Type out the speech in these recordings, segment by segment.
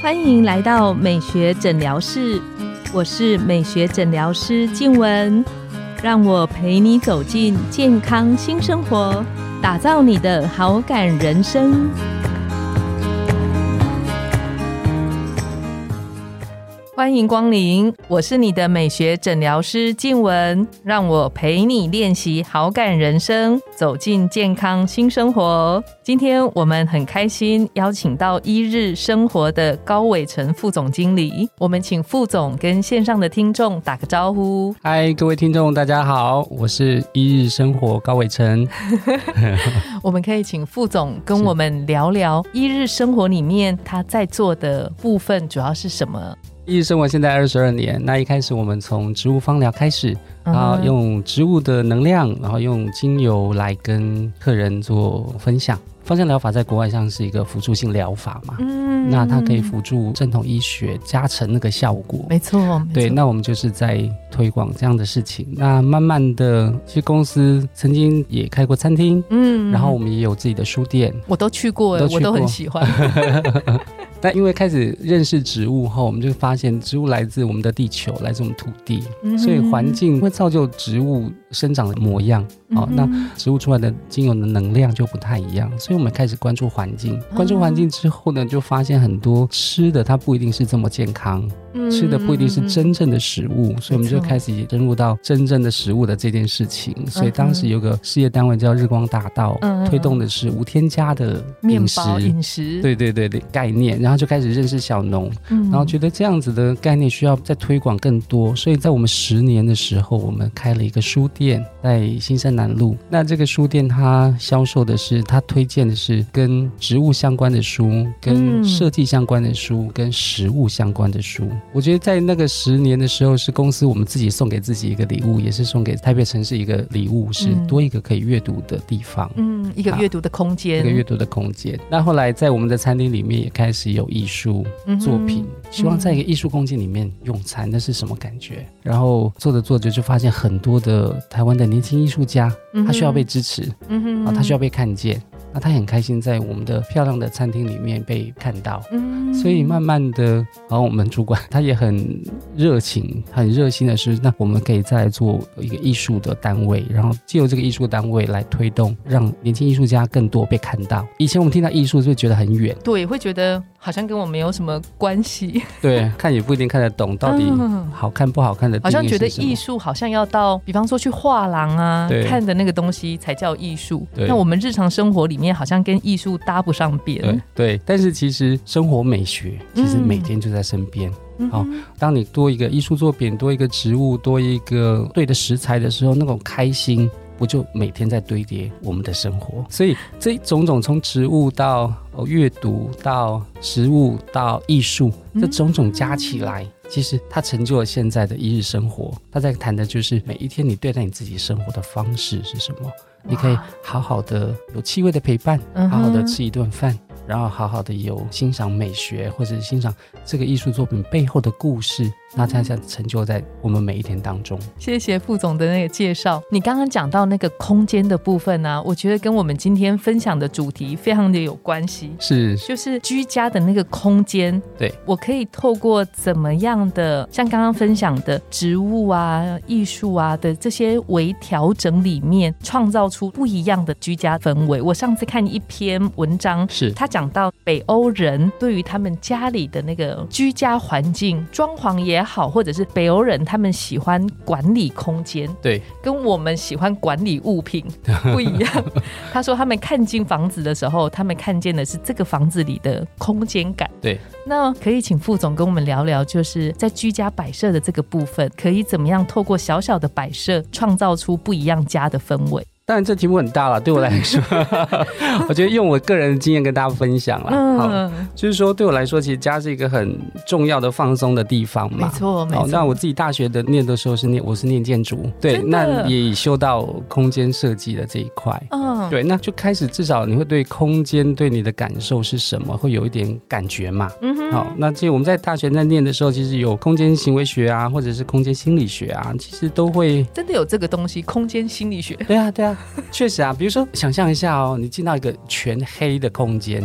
欢迎来到美学诊疗室，我是美学诊疗师静文，让我陪你走进健康新生活，打造你的好感人生。欢迎光临，我是你的美学诊疗师静雯，让我陪你练习好感人生，走进健康新生活。今天我们很开心邀请到一日生活的高伟成副总经理，我们请副总跟线上的听众打个招呼。嗨，各位听众，大家好，我是一日生活高伟成。我们可以请副总跟我们聊聊一日生活里面他在做的部分主要是什么。一直生活现在二十二年，那一开始我们从植物芳疗开始，然后用植物的能量，然后用精油来跟客人做分享。芳香疗法在国外像是一个辅助性疗法嘛，嗯，那它可以辅助正统医学加成那个效果。没错，对，那我们就是在推广这样的事情。那慢慢的，其实公司曾经也开过餐厅，嗯，然后我们也有自己的书店，我都去过，我都很喜欢。但因为开始认识植物后，我们就发现植物来自我们的地球，来自我们土地，所以环境会造就植物生长的模样。哦，那植物出来的精油的能量就不太一样，所以我们开始关注环境。关注环境之后呢，就发现很多吃的它不一定是这么健康。吃的不一定是真正的食物，所以我们就开始深入到真正的食物的这件事情。所以当时有个事业单位叫日光大道，推动的是无添加的饮食饮食，对对对对概念，然后就开始认识小农，然后觉得这样子的概念需要再推广更多。所以在我们十年的时候，我们开了一个书店在新生南路。那这个书店它销售的是，它推荐的是跟植物相关的书、跟设计相关的书、跟食物相关的书。我觉得在那个十年的时候，是公司我们自己送给自己一个礼物，也是送给台北城市一个礼物，是多一个可以阅读的地方，嗯，一个阅读的空间，一个阅读的空间。那后来在我们的餐厅里面也开始有艺术作品，希望在一个艺术空间里面用餐，那是什么感觉？然后做着做着就发现很多的台湾的年轻艺术家，他需要被支持，嗯哼，啊，他需要被看见。那他很开心在我们的漂亮的餐厅里面被看到，嗯，所以慢慢的，然后我们主管他也很热情、很热心的是，那我们可以再做一个艺术的单位，然后借由这个艺术单位来推动，让年轻艺术家更多被看到。以前我们听到艺术就觉得很远，对，会觉得好像跟我没有什么关系，对，看也不一定看得懂到底好看不好看的，好像觉得艺术好像要到，比方说去画廊啊看的那个东西才叫艺术，那我们日常生活里。面好像跟艺术搭不上边，对对，但是其实生活美学其实每天就在身边。好，当你多一个艺术作品，多一个植物，多一个对的食材的时候，那种开心不就每天在堆叠我们的生活？所以这种种从植物到阅读到食物到艺术，这种种加起来，其实它成就了现在的一日生活。他在谈的就是每一天你对待你自己生活的方式是什么。你可以好好的有气味的陪伴，好好的吃一顿饭。然后好好的有欣赏美学，或者欣赏这个艺术作品背后的故事，那才才成就在我们每一天当中。谢谢副总的那个介绍。你刚刚讲到那个空间的部分呢，我觉得跟我们今天分享的主题非常的有关系。是，就是居家的那个空间。对，我可以透过怎么样的，像刚刚分享的植物啊、艺术啊的这些微调整里面，创造出不一样的居家氛围。我上次看一篇文章，是他。讲到北欧人对于他们家里的那个居家环境装潢也好，或者是北欧人他们喜欢管理空间，对，跟我们喜欢管理物品 不一样。他说他们看进房子的时候，他们看见的是这个房子里的空间感。对，那可以请副总跟我们聊聊，就是在居家摆设的这个部分，可以怎么样透过小小的摆设，创造出不一样家的氛围。当然，这题目很大了。对我来说，我觉得用我个人的经验跟大家分享了。嗯，就是说，对我来说，其实家是一个很重要的放松的地方嘛。没错，没错。那我自己大学的念的时候是念，我是念建筑，对，那也修到空间设计的这一块。嗯，对，那就开始至少你会对空间对你的感受是什么，会有一点感觉嘛。嗯哼。好，那其实我们在大学在念的时候，其实有空间行为学啊，或者是空间心理学啊，其实都会真的有这个东西，空间心理学。对啊，对啊。确实啊，比如说想象一下哦，你进到一个全黑的空间，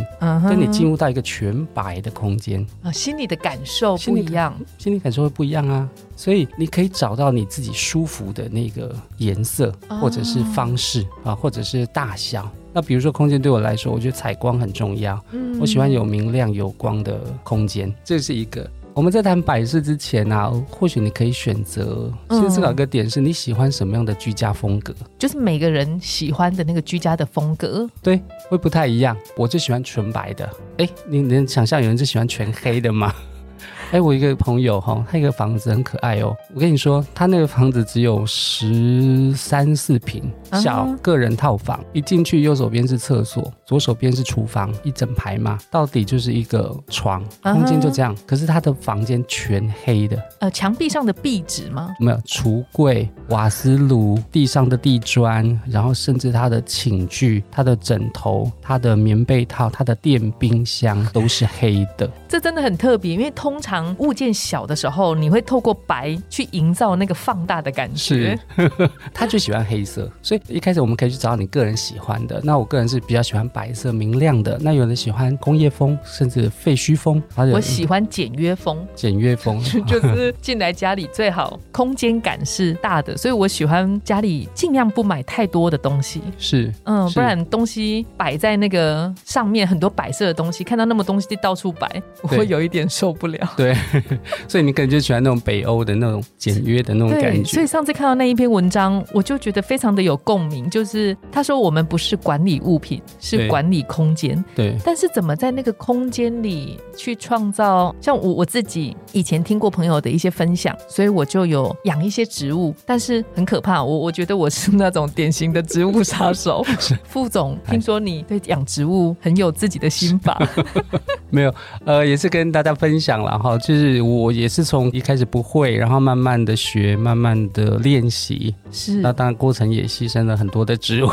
跟你进入到一个全白的空间啊，心里的感受不一样，心理感受会不一样啊。所以你可以找到你自己舒服的那个颜色，或者是方式啊，或者是大小。那比如说空间对我来说，我觉得采光很重要。嗯，我喜欢有明亮有光的空间，这是一个。我们在谈摆设之前啊，或许你可以选择先思考一个点，是你喜欢什么样的居家风格？就是每个人喜欢的那个居家的风格，对，会不太一样。我就喜欢纯白的，哎，你能想象有人就喜欢全黑的吗？哎，我一个朋友哈，他一个房子很可爱哦。我跟你说，他那个房子只有十三四平，小个人套房。一进去，右手边是厕所，左手边是厨房，一整排嘛，到底就是一个床，空间就这样。可是他的房间全黑的，呃，墙壁上的壁纸吗？没有，橱柜、瓦斯炉、地上的地砖，然后甚至他的寝具、他的枕头、他的棉被套、他的电冰箱都是黑的。这真的很特别，因为通常。物件小的时候，你会透过白去营造那个放大的感觉。是，他就喜欢黑色，所以一开始我们可以去找你个人喜欢的。那我个人是比较喜欢白色明亮的。那有人喜欢工业风，甚至废墟风。我喜欢简约风，简约风 就是进来家里最好空间感是大的，所以我喜欢家里尽量不买太多的东西。是，嗯，不然东西摆在那个上面很多摆设的东西，看到那么东西到处摆，我会有一点受不了。对，所以你可能就喜欢那种北欧的那种简约的那种感觉。所以上次看到那一篇文章，我就觉得非常的有共鸣。就是他说我们不是管理物品，是管理空间。对。但是怎么在那个空间里去创造？像我我自己以前听过朋友的一些分享，所以我就有养一些植物。但是很可怕，我我觉得我是那种典型的植物杀手。副总，听说你对养植物很有自己的心法。没有，呃，也是跟大家分享了。好，就是我也是从一开始不会，然后慢慢的学，慢慢的练习。是，那当然过程也牺牲了很多的植物。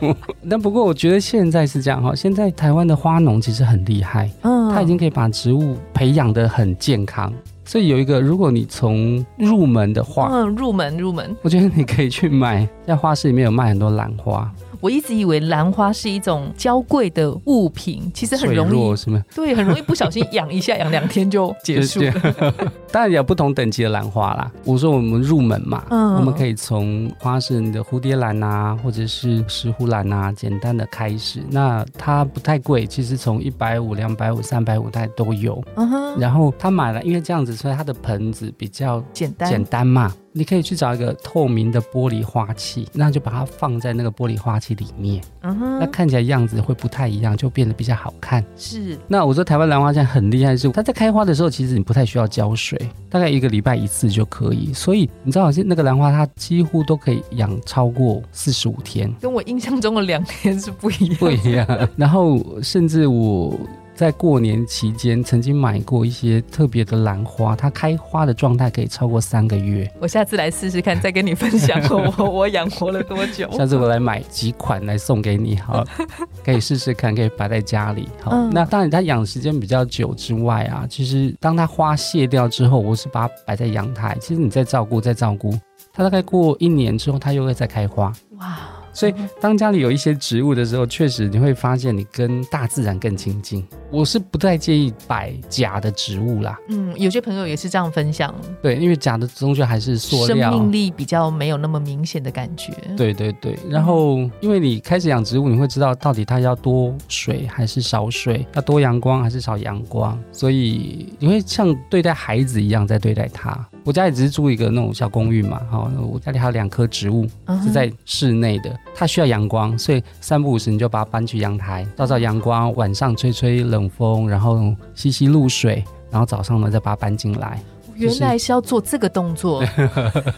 但不过我觉得现在是这样哈，现在台湾的花农其实很厉害，嗯，他已经可以把植物培养的很健康。所以有一个，如果你从入门的话，嗯，入门入门，我觉得你可以去买，在花市里面有卖很多兰花。我一直以为兰花是一种娇贵的物品，其实很容易，是吗？对，很容易不小心养一下，养两天就结束了。当然有不同等级的兰花啦。我说我们入门嘛，我们可以从花式的蝴蝶兰啊，或者是石斛兰啊，简单的开始。那它不太贵，其实从一百五、两百五、三百五它都有。嗯哼。然后他买了，因为这样子，所以它的盆子比较简单，简单嘛。你可以去找一个透明的玻璃花器，那就把它放在那个玻璃花器里面，嗯哼，那看起来样子会不太一样，就变得比较好看。是。那我说台湾兰花现在很厉害，是它在开花的时候，其实你不太需要浇水，大概一个礼拜一次就可以。所以你知道，那个兰花它几乎都可以养超过四十五天，跟我印象中的两天是不一样。不一样。然后甚至我。在过年期间，曾经买过一些特别的兰花，它开花的状态可以超过三个月。我下次来试试看，再跟你分享 我我养活了多久。下次我来买几款来送给你，好，可以试试看，可以摆在家里。好，那当然它养时间比较久之外啊，其实当它花谢掉之后，我是把它摆在阳台。其实你在照顾，在照顾它，大概过一年之后，它又会再开花。哇。所以，当家里有一些植物的时候，确实你会发现你跟大自然更亲近。我是不太介意摆假的植物啦。嗯，有些朋友也是这样分享。对，因为假的东西还是塑料，生命力比较没有那么明显的感觉。对对对。然后，因为你开始养植物，你会知道到底它要多水还是少水，要多阳光还是少阳光，所以你会像对待孩子一样在对待它。我家里只是住一个那种小公寓嘛，好，我家里还有两棵植物是在室内的，它需要阳光，所以三不五时你就把它搬去阳台，照照阳光，晚上吹吹冷风，然后吸吸露水，然后早上呢再把它搬进来。原来是要做这个动作。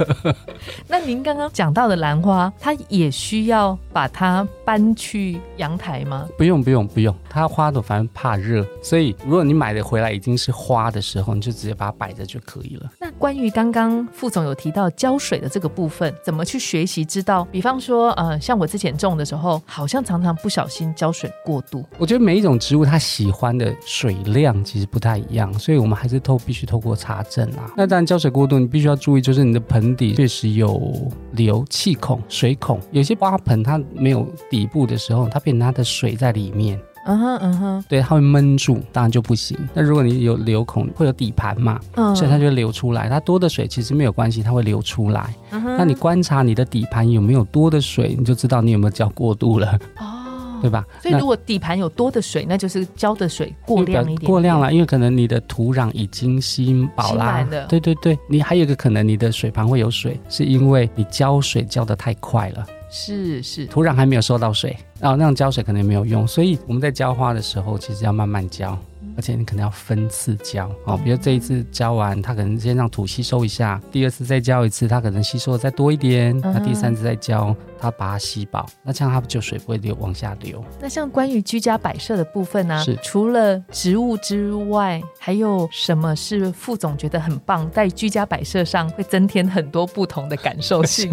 那您刚刚讲到的兰花，它也需要把它搬去阳台吗？不用，不用，不用。它花朵反正怕热，所以如果你买的回来已经是花的时候，你就直接把它摆着就可以了。那关于刚刚副总有提到浇水的这个部分，怎么去学习知道？比方说，呃，像我之前种的时候，好像常常不小心浇水过度。我觉得每一种植物它喜欢的水量其实不太一样，所以我们还是透必须透过查证啊。那当然浇水过度，你必须要注意，就是你的盆底确实有流气孔、水孔，有些花盆它没有底部的时候，它变成它的水在里面。嗯哼嗯哼，对，它会闷住，当然就不行。那如果你有流孔，会有底盘嘛，嗯，所以它就流出来。它多的水其实没有关系，它会流出来。那你观察你的底盘有没有多的水，你就知道你有没有浇过度了。哦，对吧？所以如果底盘有多的水，那就是浇的水过量一点。过量了，因为可能你的土壤已经吸饱啦。对对对，你还有一个可能，你的水盘会有水，是因为你浇水浇的太快了。是是，土壤还没有收到水，然后那样浇水可能没有用，所以我们在浇花的时候，其实要慢慢浇。而且你可能要分次浇哦，比如这一次浇完，它可能先让土吸收一下，第二次再浇一次，它可能吸收的再多一点，那第三次再浇，它把它吸饱，那这样它就水不会流往下流。那像关于居家摆设的部分呢？是除了植物之外，还有什么是副总觉得很棒，在居家摆设上会增添很多不同的感受性？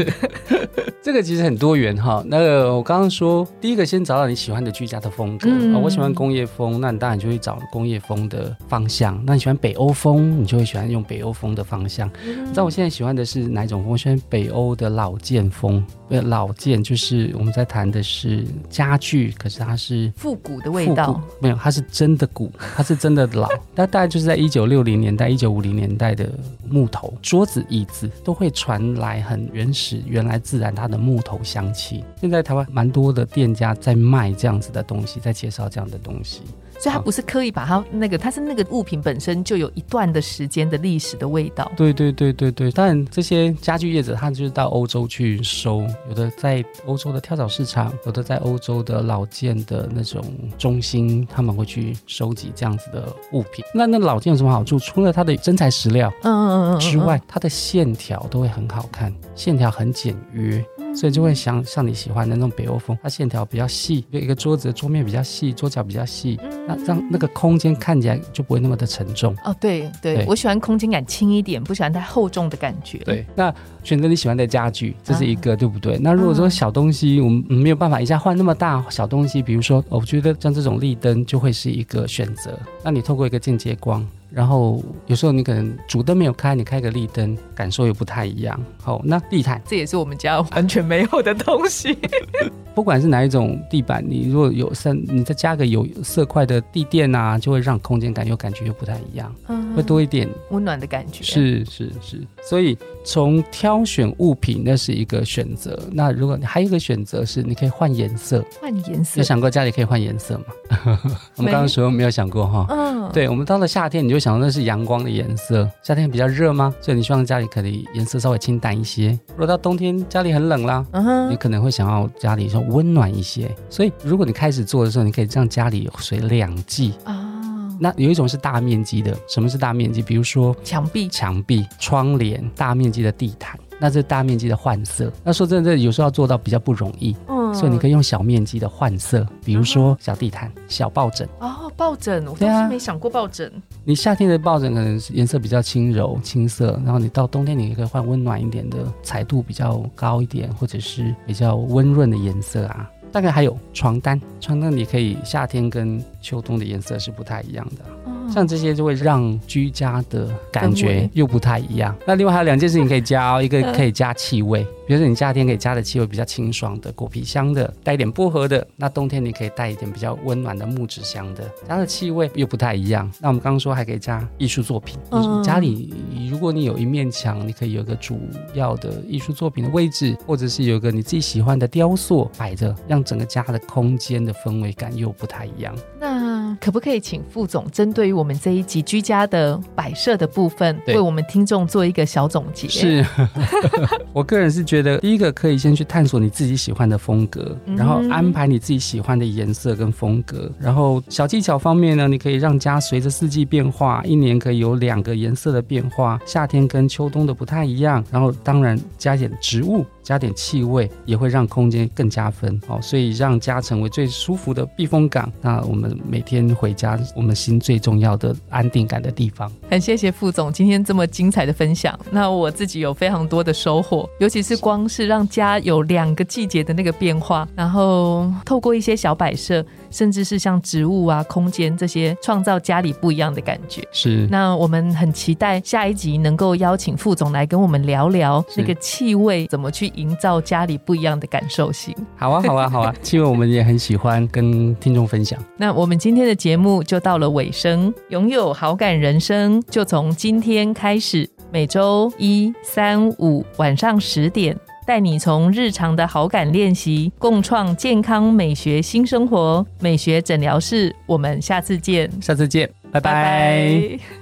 这个其实很多元哈。那个我刚刚说，第一个先找到你喜欢的居家的风格啊，我喜欢工业风，那你当然就会找工业。业风的方向，那你喜欢北欧风，你就会喜欢用北欧风的方向。你知道我现在喜欢的是哪一种风？我喜欢北欧的老建风。呃，老建就是我们在谈的是家具，可是它是复古的味道。没有，它是真的古，它是真的老。它大概就是在一九六零年代、一九五零年代的木头桌子、椅子都会传来很原始、原来自然它的木头香气。现在台湾蛮多的店家在卖这样子的东西，在介绍这样的东西。所以它不是刻意把它那个，它是那个物品本身就有一段的时间的历史的味道。对对对对对，当然这些家具业者他就是到欧洲去收，有的在欧洲的跳蚤市场，有的在欧洲的老件的那种中心，他们会去收集这样子的物品。那那老件有什么好处？除了它的真材实料，嗯嗯嗯之外，它的线条都会很好看，线条很简约。所以就会想像你喜欢的那种北欧风，它线条比较细，一个桌子的桌面比较细，桌角比较细，那让那个空间看起来就不会那么的沉重。哦，对对，我喜欢空间感轻一点，不喜欢太厚重的感觉。对，那选择你喜欢的家具，这是一个对不对？那如果说小东西，我们没有办法一下换那么大小东西，比如说，我觉得像这种立灯就会是一个选择。那你透过一个间接光。然后有时候你可能主灯没有开，你开个立灯，感受又不太一样。好，那地毯这也是我们家完全没有的东西。不管是哪一种地板，你如果有三，你再加个有色块的地垫啊，就会让空间感又感觉又不太一样，会多一点温暖的感觉。是是是，所以从挑选物品那是一个选择。那如果你还有一个选择是，你可以换颜色。换颜色？有想过家里可以换颜色吗？我们刚刚说没有想过哈。嗯。对，我们到了夏天，你就想到那是阳光的颜色。夏天比较热吗？所以你希望家里可以颜色稍微清淡一些。如果到冬天家里很冷啦，嗯你可能会想要家里说。温暖一些，所以如果你开始做的时候，你可以让家里水两季啊。那有一种是大面积的，什么是大面积？比如说墙壁、墙壁、窗帘、大面积的地毯，那这大面积的换色。那说真的，有时候要做到比较不容易，嗯，所以你可以用小面积的换色，比如说小地毯、小抱枕。哦，抱枕，我当时没想过抱枕。你夏天的抱枕可能颜色比较轻柔、青色，然后你到冬天你也可以换温暖一点的，彩度比较高一点，或者是比较温润的颜色啊。大概还有床单，床单你可以夏天跟秋冬的颜色是不太一样的。像这些就会让居家的感觉又不太一样。那另外还有两件事情可以加哦，一个可以加气味，比如说你夏天可以加的气味比较清爽的果皮香的，带一点薄荷的；那冬天你可以带一点比较温暖的木质香的，加的气味又不太一样。那我们刚刚说还可以加艺术作品，家里如果你有一面墙，你可以有个主要的艺术作品的位置，或者是有个你自己喜欢的雕塑摆着，让整个家的空间的氛围感又不太一样。那可不可以请副总针对于我们这一集居家的摆设的部分，为我们听众做一个小总结。是，我个人是觉得，第一个可以先去探索你自己喜欢的风格，然后安排你自己喜欢的颜色跟风格。然后小技巧方面呢，你可以让家随着四季变化，一年可以有两个颜色的变化，夏天跟秋冬的不太一样。然后当然加点植物，加点气味，也会让空间更加分。好，所以让家成为最舒服的避风港。那我们每天回家，我们心最重要的安定感的地方。很谢谢副总今天这么精彩的分享。那我自己有非常多的收获，尤其是光是让家有两个季节的那个变化，然后透过一些小摆设。甚至是像植物啊、空间这些，创造家里不一样的感觉。是。那我们很期待下一集能够邀请副总来跟我们聊聊那个气味怎么去营造家里不一样的感受性。好啊，好啊，好啊！气味我们也很喜欢跟听众分享。那我们今天的节目就到了尾声，拥有好感人生就从今天开始，每周一、三、五晚上十点。带你从日常的好感练习，共创健康美学新生活。美学诊疗室，我们下次见。下次见，拜拜。